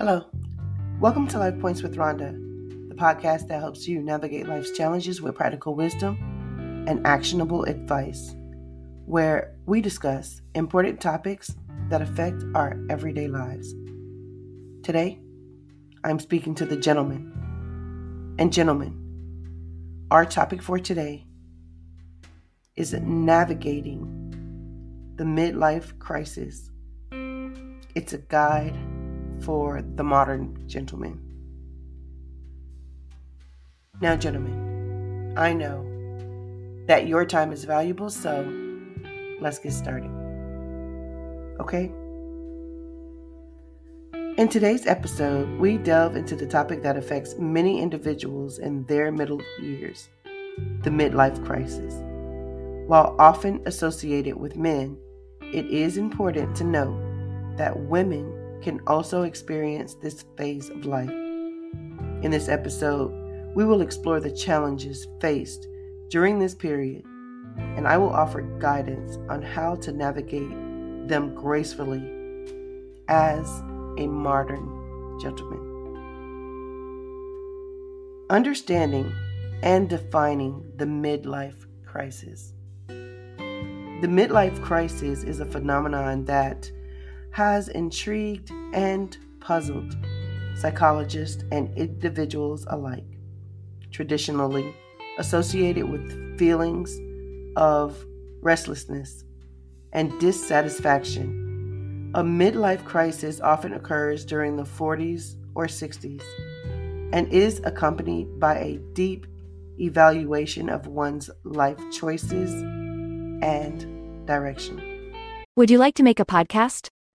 Hello. Welcome to Life Points with Ronda, the podcast that helps you navigate life's challenges with practical wisdom and actionable advice, where we discuss important topics that affect our everyday lives. Today, I'm speaking to the gentleman. And gentlemen, our topic for today is navigating the midlife crisis. It's a guide for the modern gentleman. Now, gentlemen, I know that your time is valuable, so let's get started. Okay? In today's episode, we delve into the topic that affects many individuals in their middle years the midlife crisis. While often associated with men, it is important to note that women can also experience this phase of life. In this episode, we will explore the challenges faced during this period, and I will offer guidance on how to navigate them gracefully as a modern gentleman. Understanding and defining the midlife crisis. The midlife crisis is a phenomenon that has intrigued and puzzled psychologists and individuals alike. Traditionally associated with feelings of restlessness and dissatisfaction, a midlife crisis often occurs during the 40s or 60s and is accompanied by a deep evaluation of one's life choices and direction. Would you like to make a podcast?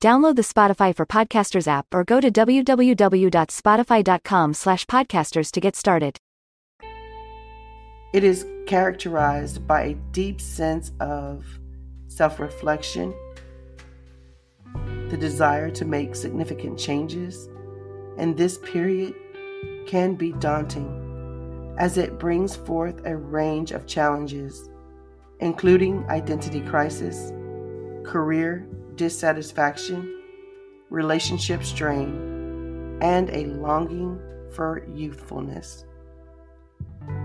Download the Spotify for Podcasters app or go to www.spotify.com slash podcasters to get started. It is characterized by a deep sense of self reflection, the desire to make significant changes, and this period can be daunting as it brings forth a range of challenges, including identity crisis, career dissatisfaction, relationship strain, and a longing for youthfulness.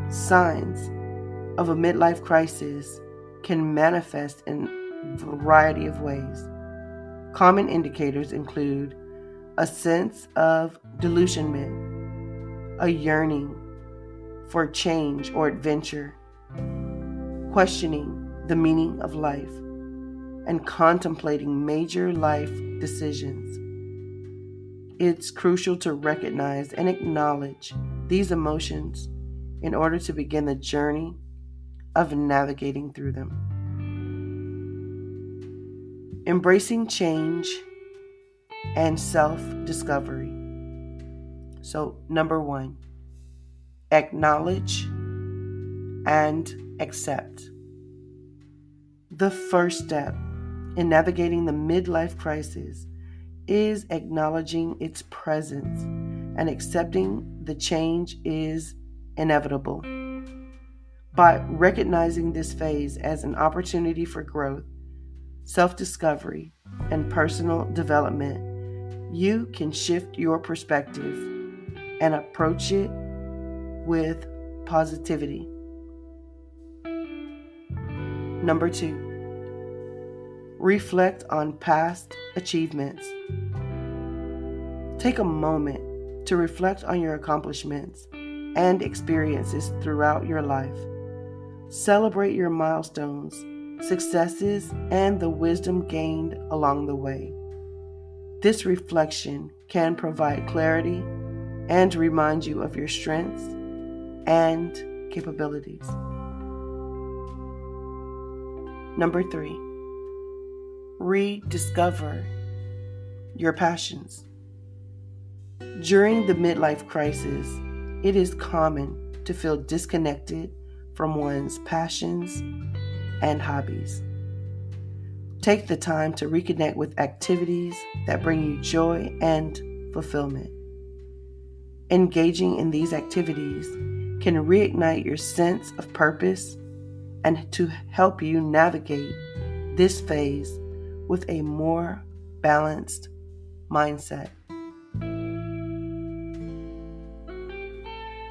Signs of a midlife crisis can manifest in a variety of ways. Common indicators include a sense of delusionment, a yearning for change or adventure, questioning the meaning of life, and contemplating major life decisions. It's crucial to recognize and acknowledge these emotions in order to begin the journey of navigating through them. Embracing change and self discovery. So, number one, acknowledge and accept. The first step in navigating the midlife crisis is acknowledging its presence and accepting the change is inevitable. By recognizing this phase as an opportunity for growth, self discovery, and personal development, you can shift your perspective and approach it with positivity. Number two, reflect on past achievements. Take a moment to reflect on your accomplishments and experiences throughout your life. Celebrate your milestones, successes, and the wisdom gained along the way. This reflection can provide clarity and remind you of your strengths and capabilities. Number three, rediscover your passions. During the midlife crisis, it is common to feel disconnected from one's passions and hobbies. Take the time to reconnect with activities that bring you joy and fulfillment. Engaging in these activities can reignite your sense of purpose and to help you navigate this phase with a more balanced mindset.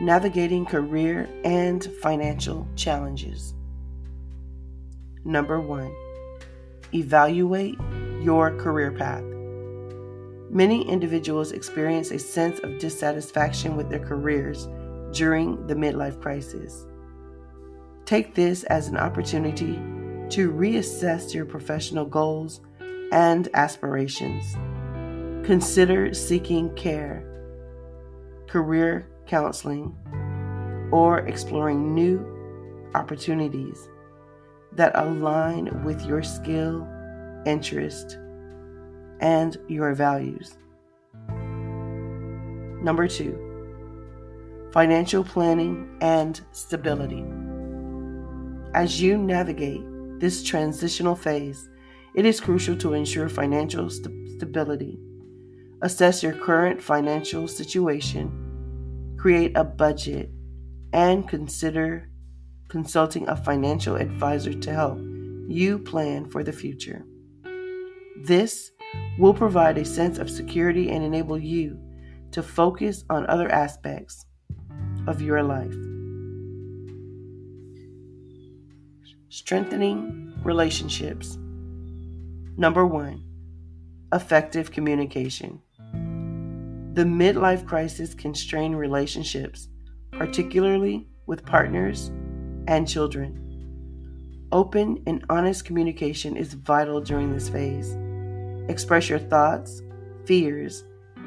Navigating career and financial challenges. Number one, evaluate your career path. Many individuals experience a sense of dissatisfaction with their careers during the midlife crisis. Take this as an opportunity to reassess your professional goals and aspirations. Consider seeking care, career counseling, or exploring new opportunities that align with your skill, interest, and your values. Number two, financial planning and stability. As you navigate this transitional phase, it is crucial to ensure financial st- stability. Assess your current financial situation, create a budget, and consider consulting a financial advisor to help you plan for the future. This will provide a sense of security and enable you to focus on other aspects of your life. Strengthening relationships. Number one, effective communication. The midlife crisis can strain relationships, particularly with partners and children. Open and honest communication is vital during this phase. Express your thoughts, fears,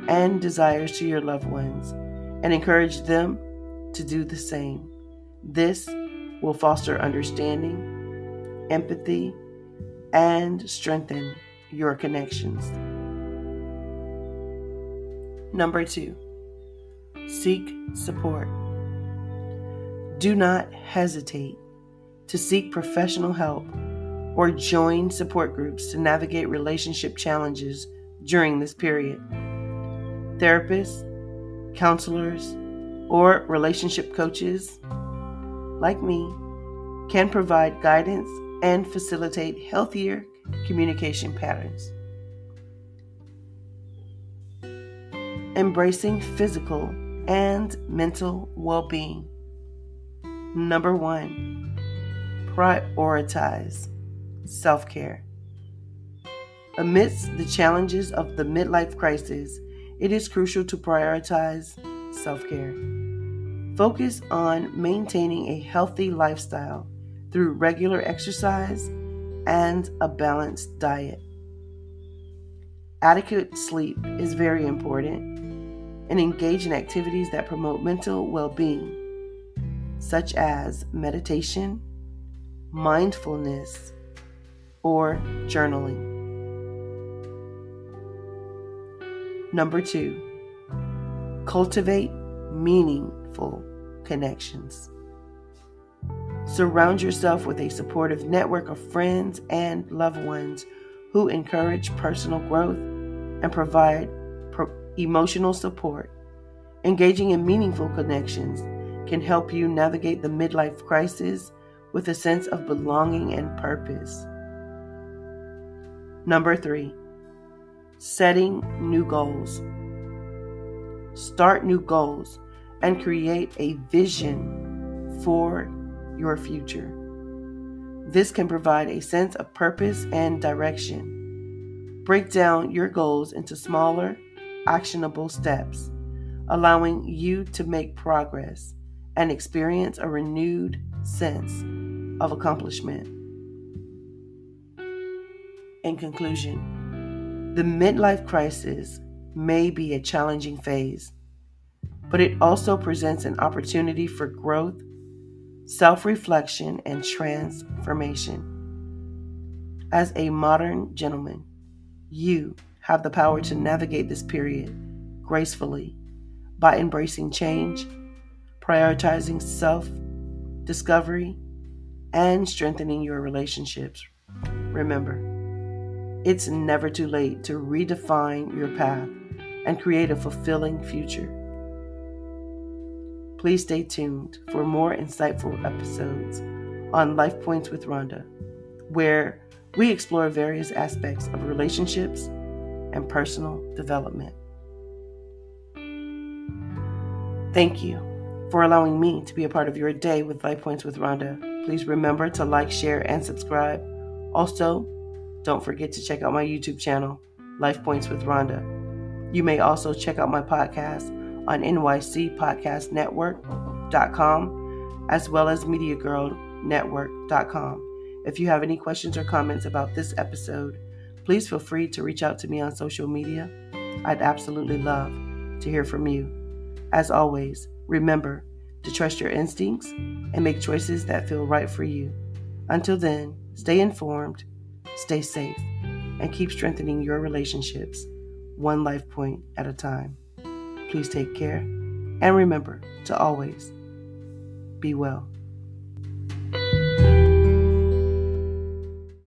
and desires to your loved ones and encourage them to do the same. This will foster understanding, empathy, and strengthen your connections. Number two, seek support. Do not hesitate to seek professional help or join support groups to navigate relationship challenges during this period. Therapists, counselors, or relationship coaches, like me, can provide guidance and facilitate healthier communication patterns. Embracing physical and mental well being. Number one, prioritize self care. Amidst the challenges of the midlife crisis, it is crucial to prioritize self care. Focus on maintaining a healthy lifestyle through regular exercise and a balanced diet. Adequate sleep is very important and engage in activities that promote mental well being, such as meditation, mindfulness, or journaling. Number two, cultivate meaningful connections. Surround yourself with a supportive network of friends and loved ones who encourage personal growth and provide pro- emotional support. Engaging in meaningful connections can help you navigate the midlife crisis with a sense of belonging and purpose. Number three, setting new goals. Start new goals and create a vision for your future. This can provide a sense of purpose and direction. Break down your goals into smaller, actionable steps, allowing you to make progress and experience a renewed sense of accomplishment. In conclusion, the midlife crisis may be a challenging phase, but it also presents an opportunity for growth, self reflection, and transformation. As a modern gentleman, you have the power to navigate this period gracefully by embracing change, prioritizing self discovery and strengthening your relationships. Remember, it's never too late to redefine your path and create a fulfilling future. Please stay tuned for more insightful episodes on Life Points with Ronda, where we explore various aspects of relationships and personal development. Thank you for allowing me to be a part of your day with Life Points with Ronda. Please remember to like, share, and subscribe. Also, don't forget to check out my YouTube channel, Life Points with Ronda. You may also check out my podcast on nycpodcastnetwork.com as well as MediaGirlNetwork.com. If you have any questions or comments about this episode, please feel free to reach out to me on social media. I'd absolutely love to hear from you. As always, remember to trust your instincts and make choices that feel right for you. Until then, stay informed, stay safe, and keep strengthening your relationships one life point at a time. Please take care and remember to always be well.